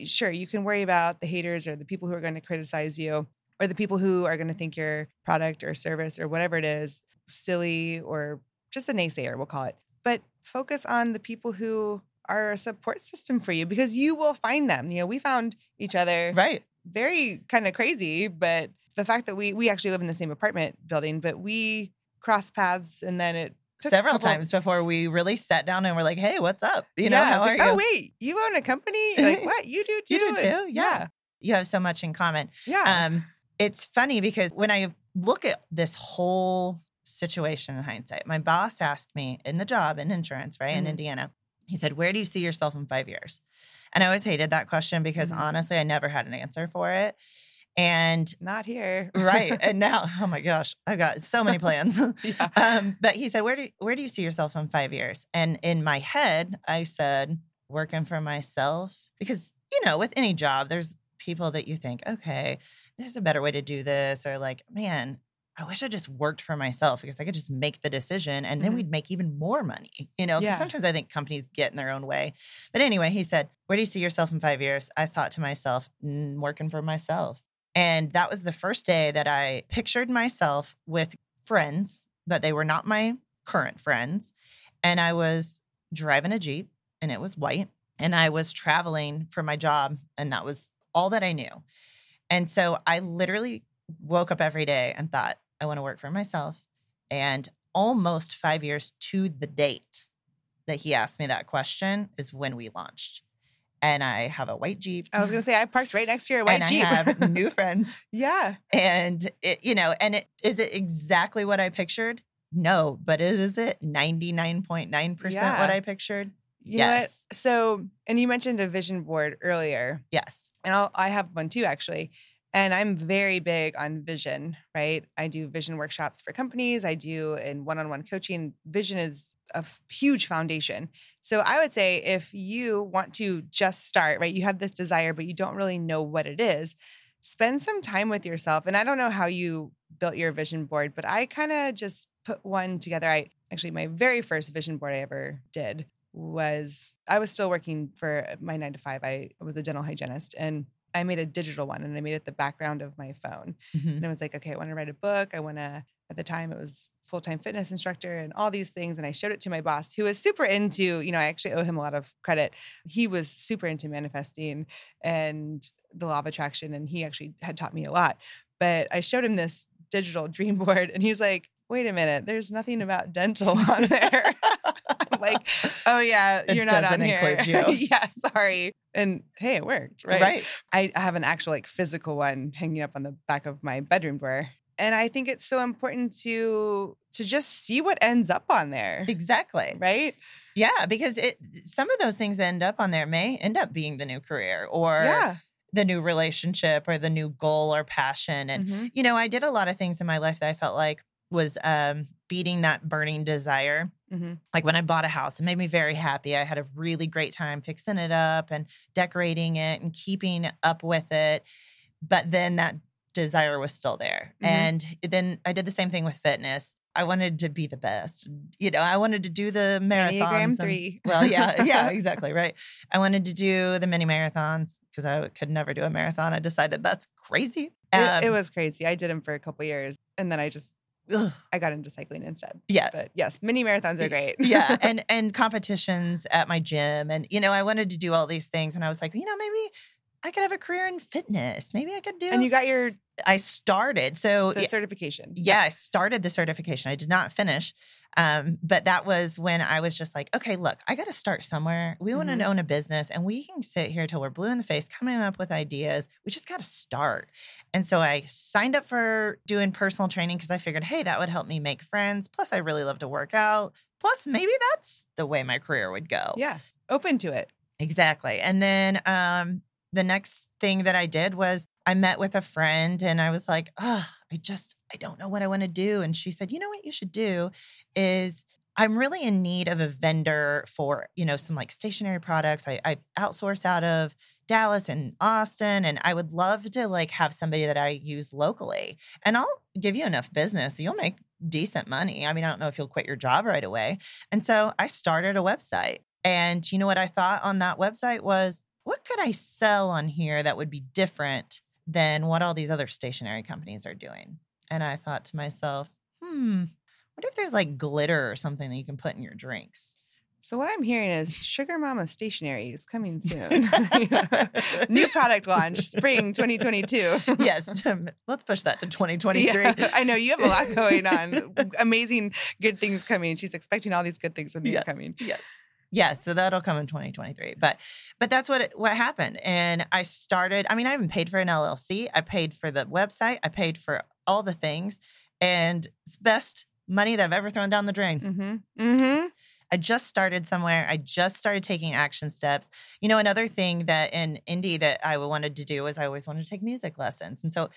Speaker 1: sure, you can worry about the haters or the people who are going to criticize you or the people who are going to think your product or service or whatever it is silly or just a naysayer, we'll call it. But focus on the people who are a support system for you because you will find them. You know, we found each other
Speaker 2: Right.
Speaker 1: very kind of crazy, but the fact that we we actually live in the same apartment building, but we crossed paths and then it
Speaker 2: Several times before we really sat down and we're like, hey, what's up? You know,
Speaker 1: Yeah,
Speaker 2: how
Speaker 1: it's
Speaker 2: are
Speaker 1: like,
Speaker 2: you?
Speaker 1: Oh wait, you own a company? Like *laughs* what? You do too?
Speaker 2: You do too? Yeah. You have so much in common.
Speaker 1: Yeah.
Speaker 2: Um, it's funny because when I look at this whole situation in hindsight, my boss asked me in the job in insurance, right, in
Speaker 1: Mhm.
Speaker 2: Indiana, he said, Where do you see yourself in five years? And I always hated that question because
Speaker 1: Mhm.
Speaker 2: honestly, I never had an answer for it. And
Speaker 1: Not here.
Speaker 2: right. *laughs* And now, oh my gosh, I've got so many plans. *laughs*
Speaker 1: yeah. *laughs*
Speaker 2: um, but he said, Where do where do you see yourself in five years? And in my head, I said, working for myself because you know with any job there's people that you think okay there's a better way to do this or like man I wish I just worked for myself because I could just make the decision and then
Speaker 1: Mhm.
Speaker 2: we'd make even more money. You know, 'cause
Speaker 1: Yeah.
Speaker 2: sometimes I think companies get in their own way. But anyway, he said, Where do you see yourself in five years? I thought to myself, "Mm, working for myself. And that was the first day that I pictured myself with friends, but they were not my current friends. And I was driving a Jeep and it was white. And I was traveling for my job. And that was all that I knew. And so I literally woke up every day and thought, I want to work for myself. And almost five years to the date that he asked me that question is when we launched. And I have a white Jeep.
Speaker 1: I was gonna say I parked right next to your white
Speaker 2: and
Speaker 1: Jeep.
Speaker 2: I have *laughs* new friends.
Speaker 1: yeah.
Speaker 2: And it, you know, and it is it exactly what I pictured? No, but it is it 99.9%
Speaker 1: Yeah.
Speaker 2: what I pictured?
Speaker 1: You?
Speaker 2: Yes.
Speaker 1: So, and you mentioned a vision board earlier,
Speaker 2: Yes.
Speaker 1: and I'll, I have one too, actually. And I'm very big on vision, right? I do vision workshops for companies. I do in one on one coaching. Vision is a f- huge foundation. So I would say if you want to just start, right, you have this desire, but you don't really know what it is, spend some time with yourself. And I don't know how you built your vision board, but I kind of just put one together. I actually, my very first vision board I ever did was I was still working for my nine to five. I was a dental hygienist and I made a digital one and I made it the background of my phone.
Speaker 2: Mhm.
Speaker 1: And I was like, okay, I want to write a book. I want to, at the time, it was full time fitness instructor and all these things. And I showed it to my boss, who was super into, you know, I actually owe him a lot of credit. He was super into manifesting and the law of attraction. And he actually had taught me a lot. But I showed him this digital *laughs* dream board and he's like, wait a minute, there's nothing *laughs* about dental on there. *laughs* Like, oh, yeah, you're not
Speaker 2: doesn't
Speaker 1: on here.
Speaker 2: include you. *laughs*
Speaker 1: yeah, sorry. And hey, it worked, right?
Speaker 2: Right.
Speaker 1: I have an actual like physical one hanging up on the back of my bedroom door. And I think it's so important to to just see what ends up on there.
Speaker 2: Exactly.
Speaker 1: Right?
Speaker 2: Yeah, because it some of those things that end up on there may end up being the new career or
Speaker 1: yeah.
Speaker 2: the new relationship or the new goal or passion. And
Speaker 1: Mhm.
Speaker 2: you know, I did a lot of things in my life that I felt like was um beating that burning desire.
Speaker 1: Mhm.
Speaker 2: Like when I bought a house, it made me very happy. I had a really great time fixing it up and decorating it and keeping up with it. But then that desire was still there.
Speaker 1: Mhm.
Speaker 2: And then I did the same thing with fitness. I wanted to be the best. You know, I wanted to do the marathons.
Speaker 1: Enneagram
Speaker 2: and-
Speaker 1: three.
Speaker 2: well, yeah, *laughs* yeah, exactly, right. I wanted to do the mini marathons because I could never do a marathon. I decided that's crazy.
Speaker 1: It, it
Speaker 2: Um,
Speaker 1: was crazy. I did them for a couple years and then I just
Speaker 2: ugh,
Speaker 1: I got into cycling instead.
Speaker 2: yeah,
Speaker 1: But yes, mini marathons are great.
Speaker 2: yeah, *laughs* and and competitions at my gym, and you know, I wanted to do all these things, and I was like, you know, maybe I could have a career in fitness. Maybe I could do.
Speaker 1: and you got your
Speaker 2: I started so
Speaker 1: the certification.
Speaker 2: yeah, I started the certification. I did not finish. Um, but that was when I was just like, okay, look, I got to start somewhere. We want to own a business and we can sit here till we're blue in the face coming up with ideas. We just got to start. And so I signed up for doing personal training because I figured, hey, that would help me make friends. Plus, I really love to work out. Plus, maybe that's the way my career would go.
Speaker 1: Yeah. Open to it.
Speaker 2: Exactly. And then um, the next thing that I did was I met with a friend and I was like, oh, I just, I don't know what I want to do. And she said, you know what you should do is I'm really in need of a vendor for, you know, some like stationery products. I, I outsource out of Dallas and Austin, and I would love to like have somebody that I use locally. And I'll give you enough business. So you'll make decent money. I mean, I don't know if you'll quit your job right away. And so I started a website. And you know what I thought on that website was, what could I sell on here that would be different than what all these other stationery companies are doing? And I thought to myself, hmm, what if there's like glitter or something that you can put in your drinks?
Speaker 1: So what I'm hearing is Sugar Mama Stationery is coming soon. *laughs* New product launch, spring 2022.
Speaker 2: yes, let's push that to 2023. *laughs*
Speaker 1: Yeah, I know you have a lot going on. *laughs* Amazing good things coming. She's expecting all these good things when they're
Speaker 2: yes,
Speaker 1: coming.
Speaker 2: Yes. Yeah, so that'll come in 2023. But but that's what it, what happened. And I started, I mean, I even paid for an LLC. I paid for the website. I paid for all the things. And it's best money that I've ever thrown down the drain.
Speaker 1: Mm-hmm. Mm-hmm.
Speaker 2: I just started somewhere. I just started taking action steps. You know, another thing that in Indy that I wanted to do is I always wanted to take music lessons. And so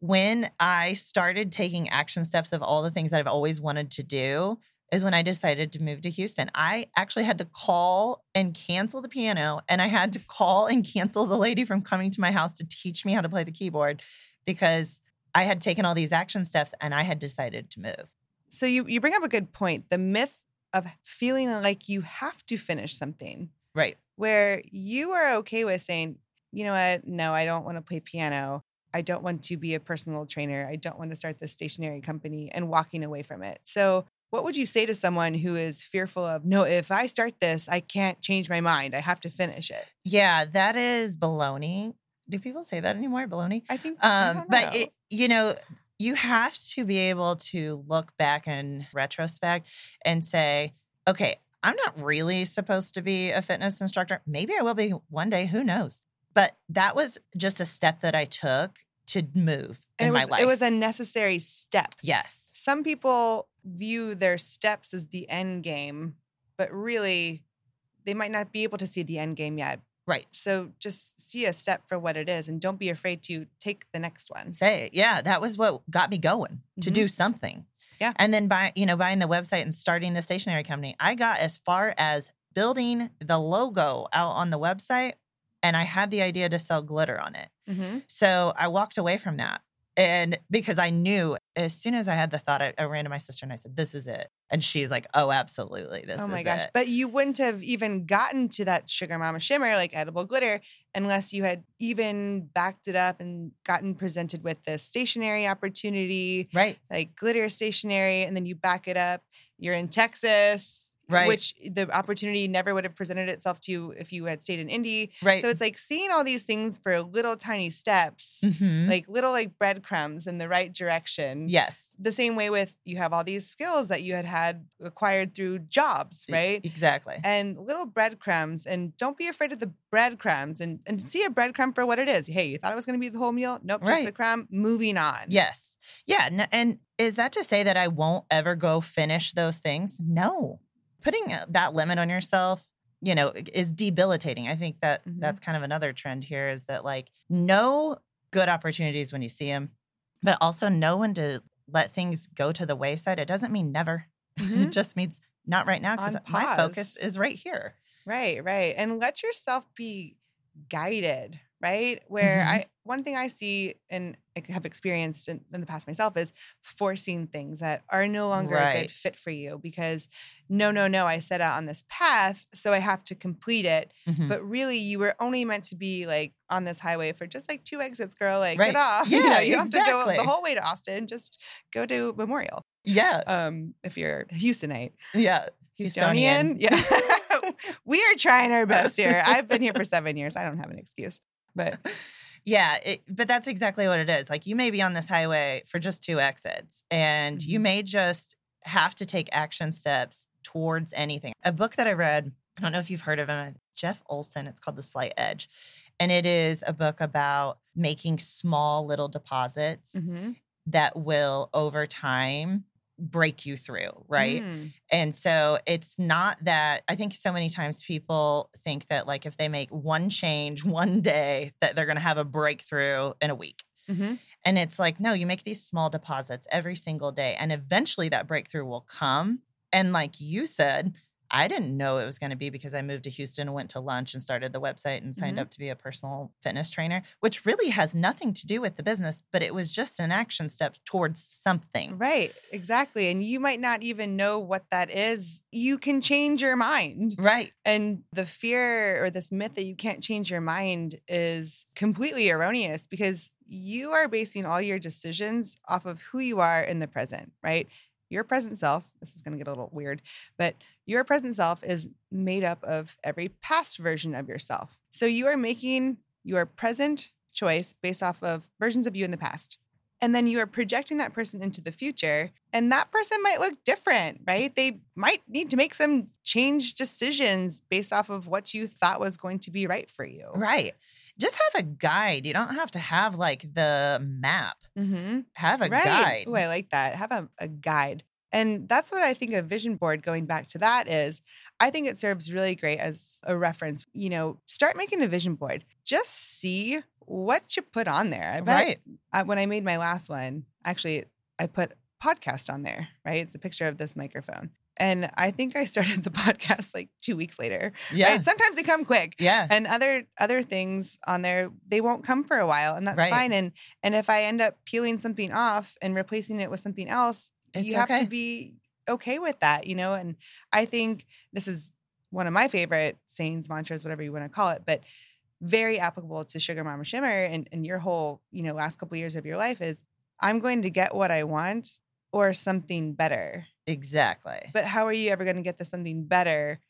Speaker 2: when I started taking action steps of all the things that I've always wanted to do, is when I decided to move to Houston. I actually had to call and cancel the piano, and I had to call and cancel the lady from coming to my house to teach me how to play the keyboard because I had taken all these action steps and I had decided to move.
Speaker 1: So you you bring up a good point. The myth of feeling like you have to finish something,
Speaker 2: Right.
Speaker 1: where you are okay with saying, you know what, no, I don't want to play piano. I don't want to be a personal trainer. I don't want to start this stationery company and walking away from it. So, what would you say to someone who is fearful of, no, if I start this, I can't change my mind. I have to finish it?
Speaker 2: Yeah, that is baloney. Do people say that anymore? Baloney?
Speaker 1: I think, I
Speaker 2: Um,
Speaker 1: don't
Speaker 2: but it, you know, you have to be able to look back in retrospect and say, okay, I'm not really supposed to be a fitness instructor. Maybe I will be one day. Who knows? But that was just a step that I took to move
Speaker 1: and
Speaker 2: in
Speaker 1: it was,
Speaker 2: my life.
Speaker 1: it was a necessary step.
Speaker 2: yes.
Speaker 1: Some people view their steps as the end game, but really, they might not be able to see the end game yet.
Speaker 2: Right.
Speaker 1: So just see a step for what it is and don't be afraid to take the next one.
Speaker 2: Say it. Yeah, that was what got me going to
Speaker 1: Mhm.
Speaker 2: do something.
Speaker 1: Yeah.
Speaker 2: And then by, you know, buying the website and starting the stationery company, I got as far as building the logo out on the website and I had the idea to sell glitter on it.
Speaker 1: Mm-hmm.
Speaker 2: So I walked away from that. And because I knew as soon as I had the thought, I, I ran to my sister and I said, This is it. And she's like, Oh, absolutely. This
Speaker 1: Oh my
Speaker 2: is
Speaker 1: gosh.
Speaker 2: it.
Speaker 1: But you wouldn't have even gotten to that Sugar Mama Shimmer, like edible glitter, unless you had even backed it up and gotten presented with the stationery opportunity,
Speaker 2: Right.
Speaker 1: like glitter stationery, and then you back it up. You're in Texas.
Speaker 2: Right.
Speaker 1: Which the opportunity never would have presented itself to you if you had stayed in Indy.
Speaker 2: Right.
Speaker 1: So it's like seeing all these things for little tiny steps,
Speaker 2: Mhm.
Speaker 1: like little like breadcrumbs in the right direction.
Speaker 2: yes.
Speaker 1: The same way with you have all these skills that you had had acquired through jobs, right?
Speaker 2: Exactly.
Speaker 1: and little breadcrumbs and don't be afraid of the breadcrumbs and, and see a breadcrumb for what it is. Hey, you thought it was going to be the whole meal? Nope, just a crumb. Moving on.
Speaker 2: Yes. Yeah. And is that to say that I won't ever go finish those things? No. Putting uh, that limit on yourself, you know, is debilitating. I think that
Speaker 1: Mhm.
Speaker 2: that's kind of another trend here is that like know good opportunities when you see them, but also know when to let things go to the wayside. It doesn't mean never.
Speaker 1: Mhm. *laughs*
Speaker 2: it just means not right now because my focus is right here.
Speaker 1: Right, right. And let yourself be guided, right? Where
Speaker 2: Mhm.
Speaker 1: I one thing I see and I have experienced in, in the past myself is forcing things that are no longer a good fit for you because no, no, no, I set out on this path, so I have to complete it.
Speaker 2: Mhm.
Speaker 1: But really you were only meant to be like on this highway for just like two exits, girl. Like
Speaker 2: Right.
Speaker 1: get off. *laughs* you, know,
Speaker 2: Yeah,
Speaker 1: you don't have to go the whole way to Austin. Just go to Memorial.
Speaker 2: yeah.
Speaker 1: Um, if you're a Houstonite.
Speaker 2: Yeah.
Speaker 1: Houstonian. Yeah. *laughs* we are trying our best here. I've been here for *laughs* seven years. I don't have an excuse. But
Speaker 2: Yeah, it, but that's exactly what it is. Like you may be on this highway for just two exits, and you
Speaker 1: Mhm.
Speaker 2: may just have to take action steps towards anything. A book that I read, I don't know if you've heard of him, Jeff Olson. It's called The Slight Edge, and it is a book about making small little deposits
Speaker 1: Mhm.
Speaker 2: that will over time break you through, right?
Speaker 1: Mm.
Speaker 2: And so it's not that I think so many times people think that like if they make one change *laughs* one day that they're going to have a breakthrough in a week.
Speaker 1: Mhm.
Speaker 2: And it's like no, you make these small deposits every single day and eventually that breakthrough will come. And like you said, I didn't know it was going to be because I moved to Houston went to lunch and started the website and signed
Speaker 1: Mhm.
Speaker 2: up to be a personal fitness trainer, which really has nothing to do with the business, but it was just an action step towards something.
Speaker 1: Right. Exactly. And you might not even know what that is. You can change your mind.
Speaker 2: Right.
Speaker 1: And the fear or this myth that you can't change your mind is completely erroneous because you are basing all your decisions off of who you are in the present, right? Your present self, this is going to get a little weird, but your present self is made up of every past version of yourself. So you are making your present choice based off of versions of you in the past. And then you are projecting that person into the future, and that person might look different, right? They might need to make some change decisions based off of what you thought was going to be right for you.
Speaker 2: Right. Just have a guide. You don't have to have like the map.
Speaker 1: Mm-hmm.
Speaker 2: Have a
Speaker 1: right.
Speaker 2: guide.
Speaker 1: Ooh, I like that. Have a, a guide. And that's what I think a vision board, going back to that, is I think it serves really great as a reference. You know, start making a vision board. Just see what you put on there. I bet
Speaker 2: Right.
Speaker 1: I, when I made my last one, actually, I put podcast on there, right? It's a picture of this microphone. And I think I *laughs* started the podcast like two weeks later.
Speaker 2: Yeah.
Speaker 1: Right? Sometimes they come quick.
Speaker 2: Yeah.
Speaker 1: And other other things on there, they won't come for a while. And that's
Speaker 2: Right.
Speaker 1: fine. And and if I end up peeling something off and replacing it with something else,
Speaker 2: It's
Speaker 1: you have
Speaker 2: okay.
Speaker 1: to be okay with that, you know? And I think this is one of my favorite sayings, mantras, whatever you want to call it, but very applicable to Sugar Mama Shimmer and, and your whole, you know, last couple years of your life is I'm going to get what I want or something better.
Speaker 2: Exactly.
Speaker 1: But how are you ever going to get the something better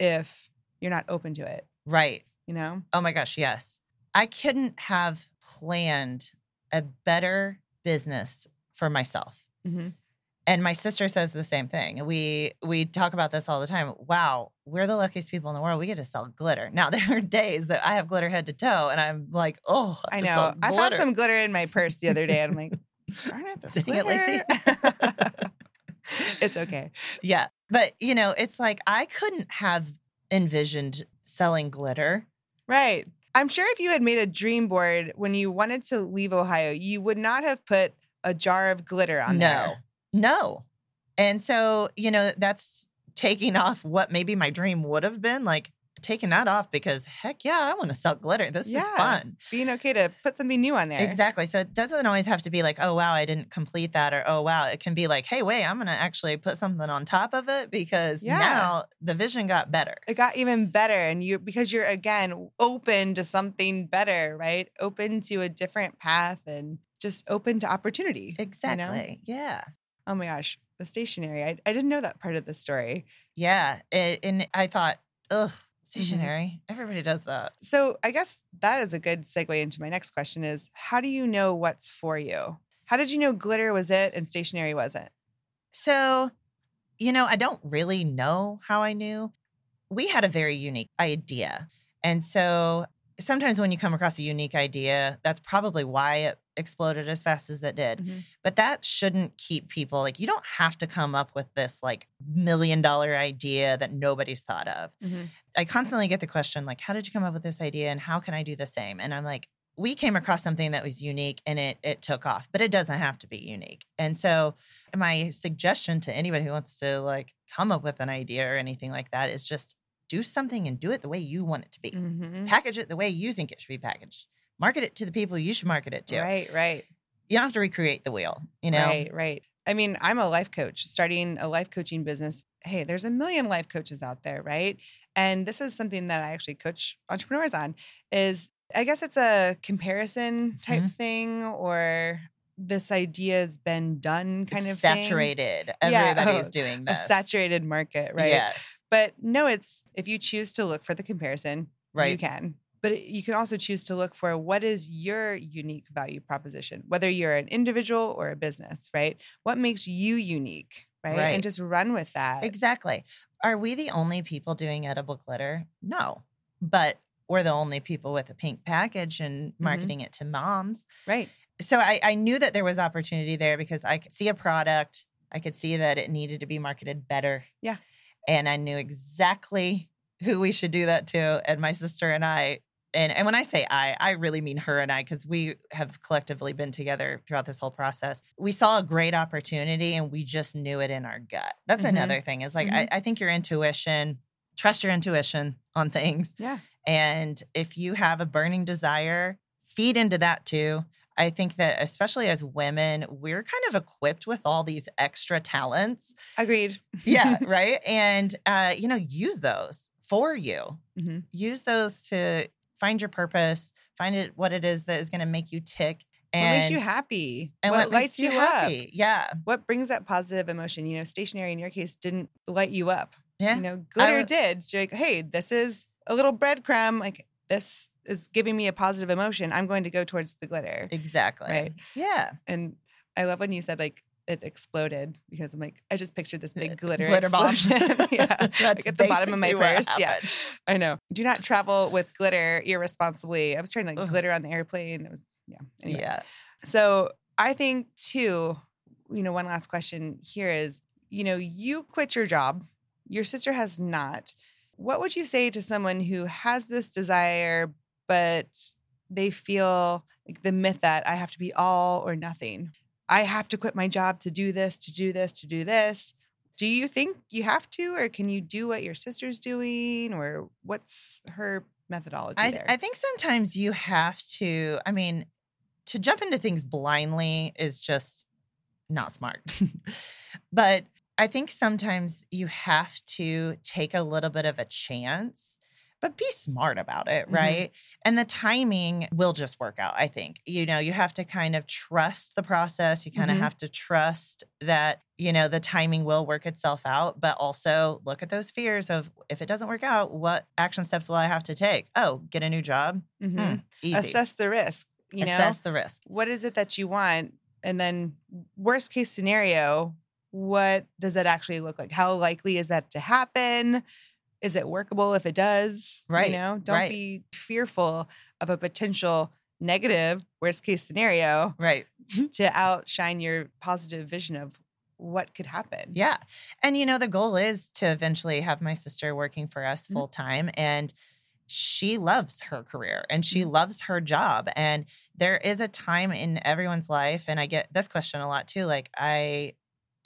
Speaker 1: if you're not open to it?
Speaker 2: right.
Speaker 1: You know?
Speaker 2: Oh my gosh, yes. I couldn't have planned a better business for myself.
Speaker 1: Mm-hmm.
Speaker 2: And my sister says the same thing. We we talk about this all the time. Wow, we're the luckiest people in the world. We get to sell glitter. Now *laughs* there are days that I have glitter head to toe, and I'm like, oh,
Speaker 1: I
Speaker 2: to
Speaker 1: know. I found some glitter in my purse the other day. And I'm like, *laughs* darn it, this
Speaker 2: Dang it, Lacey.
Speaker 1: glitter. *laughs* it's okay.
Speaker 2: Yeah, but you know, it's like I couldn't have envisioned selling glitter.
Speaker 1: Right. I'm sure if you had made a dream board when you wanted to leave Ohio, you would not have put a jar of glitter on
Speaker 2: no,
Speaker 1: there.
Speaker 2: No, and so you know that's taking off what maybe my dream would have been. Like taking that off because heck yeah, I want to sell glitter. This is fun.
Speaker 1: Being okay to put something new on there.
Speaker 2: Exactly. So it doesn't always have to be like, oh, wow, I didn't complete that, or oh, wow. It can be like, hey, wait, I'm going to actually put something on top of it because
Speaker 1: Yeah.
Speaker 2: now the vision got better.
Speaker 1: It got even better. And you, because you're again open to something better, right? Open to a different path and just open to opportunity.
Speaker 2: Exactly. Yeah.
Speaker 1: Oh my gosh. The stationery. I, I didn't know that part of the story.
Speaker 2: Yeah. It, and I thought, ugh,
Speaker 1: Mm-hmm.
Speaker 2: Everybody does that.
Speaker 1: So I guess that is a good segue into my next question is how do you know what's for you? How did you know glitter was it and stationery wasn't?
Speaker 2: So, you know, I don't really know how I knew. We had a very unique idea. And so sometimes when you come across a unique idea, that's probably why it exploded as fast as it did.
Speaker 1: Mhm.
Speaker 2: But that shouldn't keep people like, you don't have to come up with this like million dollar idea that nobody's thought of. I constantly get the question, like, how did you come up with this idea and how can I do the same? And I'm like, we came across something that was unique and it it took off, but it doesn't have to be unique. And so my suggestion to anybody who wants to like come up with an idea or anything like that is just do something and do it the way you want it to be.
Speaker 1: Mhm.
Speaker 2: Package it the way you think it should be packaged. Market it to the people you should market it to.
Speaker 1: Right, right.
Speaker 2: You don't have to recreate the wheel, you know?
Speaker 1: Right, right. I mean, I'm a life coach starting a life coaching business. Hey, there's a million life coaches out there, right? And this is something that I actually coach entrepreneurs on is I guess it's a comparison type
Speaker 2: Mhm.
Speaker 1: thing or this idea has been done kind
Speaker 2: It's
Speaker 1: of thing.
Speaker 2: saturated.
Speaker 1: Yeah,
Speaker 2: Everybody's
Speaker 1: oh,
Speaker 2: doing
Speaker 1: A
Speaker 2: this.
Speaker 1: saturated market, right?
Speaker 2: Yes.
Speaker 1: But no, it's if you choose to look for the comparison,
Speaker 2: right.
Speaker 1: you can. But you can also choose to look for what is your unique value proposition, whether you're an individual or a business, right? What makes you unique, right?
Speaker 2: Right.
Speaker 1: And just run with that.
Speaker 2: Exactly. Are we the only people doing edible glitter? No. But we're the only people with a pink package and
Speaker 1: Mm-hmm.
Speaker 2: marketing it to moms.
Speaker 1: Right.
Speaker 2: So I, I knew that there was opportunity there because I could see a product. I could see that it needed to be marketed better.
Speaker 1: Yeah.
Speaker 2: And I knew exactly who we should do that to. And my sister and I, and, and when I say I, I really mean her and I, because we have collectively been together throughout this whole process. We saw a great opportunity and we just knew it in our gut. That's
Speaker 1: Mhm.
Speaker 2: another thing. Is like, I, I think your intuition, trust your intuition on things.
Speaker 1: Yeah.
Speaker 2: And if you have a burning desire, feed into that too. I think that especially as women, we're kind of equipped with all these extra talents.
Speaker 1: Agreed.
Speaker 2: Yeah, *laughs* right. And uh, you know, use those for you.
Speaker 1: Mhm.
Speaker 2: Use those to find your purpose, find it what it is that is going to make you tick.
Speaker 1: what
Speaker 2: And
Speaker 1: makes you happy?
Speaker 2: And
Speaker 1: what,
Speaker 2: what,
Speaker 1: lights
Speaker 2: you
Speaker 1: up?
Speaker 2: Yeah.
Speaker 1: What brings that positive emotion? You know, stationery in your case didn't light you up.
Speaker 2: Yeah.
Speaker 1: You know, glitter did. So you're like, hey, this is a little breadcrumb. Like this is giving me a positive emotion. I'm going to go towards the glitter.
Speaker 2: Exactly.
Speaker 1: Right.
Speaker 2: Yeah.
Speaker 1: And I love when you said like it exploded because I'm like, I just pictured this big glitter,
Speaker 2: Glitter bomb.
Speaker 1: explosion. *laughs* yeah. *laughs*
Speaker 2: That's
Speaker 1: like at the bottom of my purse. Yeah. I know. Do not travel with glitter irresponsibly. I was trying to like
Speaker 2: Ugh.
Speaker 1: glitter on the airplane. It was yeah. Anyway.
Speaker 2: Yeah.
Speaker 1: So I think too, you know, one last question here is, you know, you quit your job, your sister has not. What would you say to someone who has this desire, but they feel like the myth that I have to be all or nothing? I have to quit my job to do this, to do this, to do this. Do you think you have to, or can you do what your sister's doing, or what's her methodology
Speaker 2: I,
Speaker 1: there?
Speaker 2: I think sometimes you have to, I mean, to jump into things blindly is just not smart. *laughs* but I think sometimes you have to take a little bit of a chance, but be smart about it,
Speaker 1: Mhm.
Speaker 2: right? And the timing will just work out, I think. You know, you have to kind of trust the process. You kind of
Speaker 1: Mhm.
Speaker 2: have to trust that, you know, the timing will work itself out, but also look at those fears of if it doesn't work out, what action steps will I have to take? Oh, get a new job?
Speaker 1: Mhm.
Speaker 2: Hmm, easy.
Speaker 1: Assess the risk. You know,
Speaker 2: Assess the risk.
Speaker 1: what is it that you want, and then worst case scenario, what does that actually look like? How likely is that to happen? Is it workable if it does?
Speaker 2: Right,
Speaker 1: You know, don't
Speaker 2: right.
Speaker 1: be fearful of a potential negative worst case scenario
Speaker 2: Right. *laughs*
Speaker 1: to outshine your positive vision of what could happen.
Speaker 2: Yeah. And, you know, the goal is to eventually have my sister working for us full time. And she loves her career and she
Speaker 1: Mhm.
Speaker 2: loves her job. And there is a time in everyone's life, and I get this question a lot too. Like, I,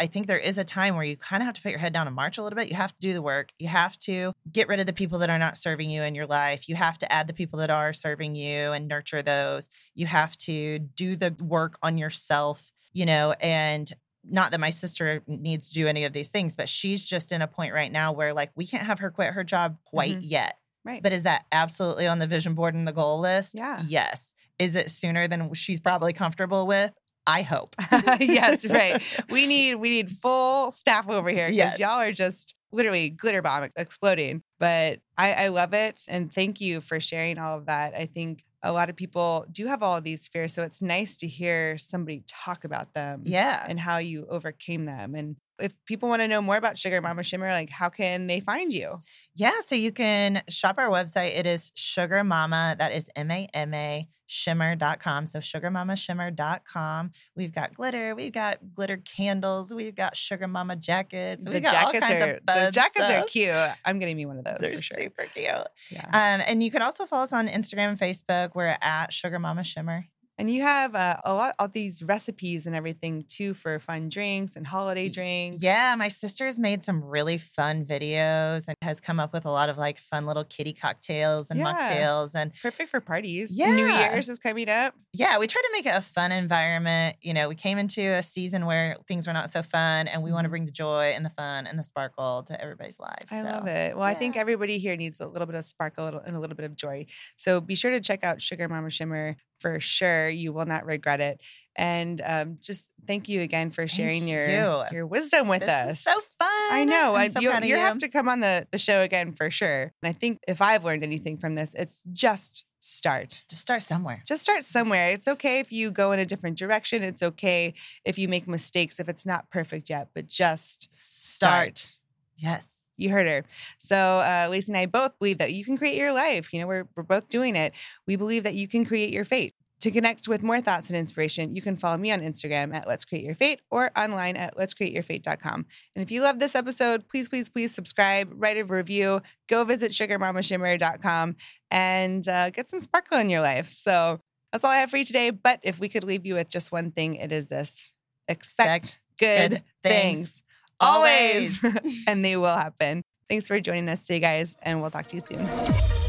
Speaker 2: I think there is a time where you kind of have to put your head down and march a little bit. You have to do the work. You have to get rid of the people that are not serving you in your life. You have to add the people that are serving you and nurture those. You have to do the work on yourself, you know, and not that my sister needs to do any of these things, but she's just in a point right now where like we can't have her quit her job quite
Speaker 1: Mhm.
Speaker 2: yet.
Speaker 1: Right.
Speaker 2: But is that absolutely on the vision board and the goal list?
Speaker 1: Yeah.
Speaker 2: Yes. Is it sooner than she's probably comfortable with? I hope. *laughs*
Speaker 1: yes, right. *laughs* We need we need full staff over here because
Speaker 2: Yes.
Speaker 1: y'all are just literally glitter bomb exploding. But I, I love it and thank you for sharing all of that. I think a lot of people do have all of these fears, so it's nice to hear somebody talk about them
Speaker 2: Yeah.
Speaker 1: and how you overcame them. And if people want to know more about Sugar Mama Shimmer, like how can they find you?
Speaker 2: Yeah, so you can shop our website. It is Sugar Mama, that is M A M A shimmer.com. So sugarmamashimmer.com. We've got glitter, we've got glitter candles, we've got Sugar Mama jackets.
Speaker 1: the
Speaker 2: We've got all
Speaker 1: jackets
Speaker 2: kinds
Speaker 1: are
Speaker 2: of
Speaker 1: the jackets are cute. I'm getting me one of those
Speaker 2: They're
Speaker 1: for sure.
Speaker 2: super cute.
Speaker 1: Yeah.
Speaker 2: Um, and you can also follow us on Instagram and Facebook. We're at Sugar Mama Shimmer.
Speaker 1: And you have uh, a lot of these recipes and everything too for fun drinks and holiday drinks.
Speaker 2: Yeah, my sister's made some really fun videos and has come up with a lot of like fun little kitty cocktails and
Speaker 1: Yeah.
Speaker 2: mocktails. And
Speaker 1: Perfect for parties.
Speaker 2: Yeah, New
Speaker 1: Year's is coming up.
Speaker 2: yeah, we try to make it a fun environment. You know, we came into a season where things were not so fun, and we want to
Speaker 1: Mhm.
Speaker 2: bring the joy and the fun and the sparkle to everybody's lives.
Speaker 1: I
Speaker 2: so.
Speaker 1: love it. Well, I think everybody here needs a little bit of sparkle and a little bit of joy. So be sure to check out Sugar Mama Shimmer for sure. You will not regret it. And um, just thank you again for sharing your
Speaker 2: you.
Speaker 1: your wisdom with
Speaker 2: This
Speaker 1: us.
Speaker 2: is so fun.
Speaker 1: I know.
Speaker 2: I'm so
Speaker 1: you, you
Speaker 2: you.
Speaker 1: have to come on the, the show again for sure. And I think if I've learned anything from this, it's just start.
Speaker 2: Just start somewhere.
Speaker 1: Just start somewhere. It's okay if you go in a different direction. It's okay if you make mistakes, if it's not perfect yet, but just start.
Speaker 2: Yes.
Speaker 1: You heard her. So, uh, Lacey and I both believe that you can create your life. You know, we're, we're both doing it. We believe that you can create your fate. To connect with more thoughts and inspiration, you can follow me on Instagram at Let's Create Your Fate or online at Let's Create Your Fate.com. And if you love this episode, please, please, please subscribe, write a review, go visit sugarmamashimmer.com and uh, get some sparkle in your life. So that's all I have for you today. But if we could leave you with just one thing, it is this expect,
Speaker 2: Expect
Speaker 1: good,
Speaker 2: good
Speaker 1: things.
Speaker 2: things.
Speaker 1: Always. *laughs* and they will happen. Thanks for joining us today, guys, and we'll talk to you soon.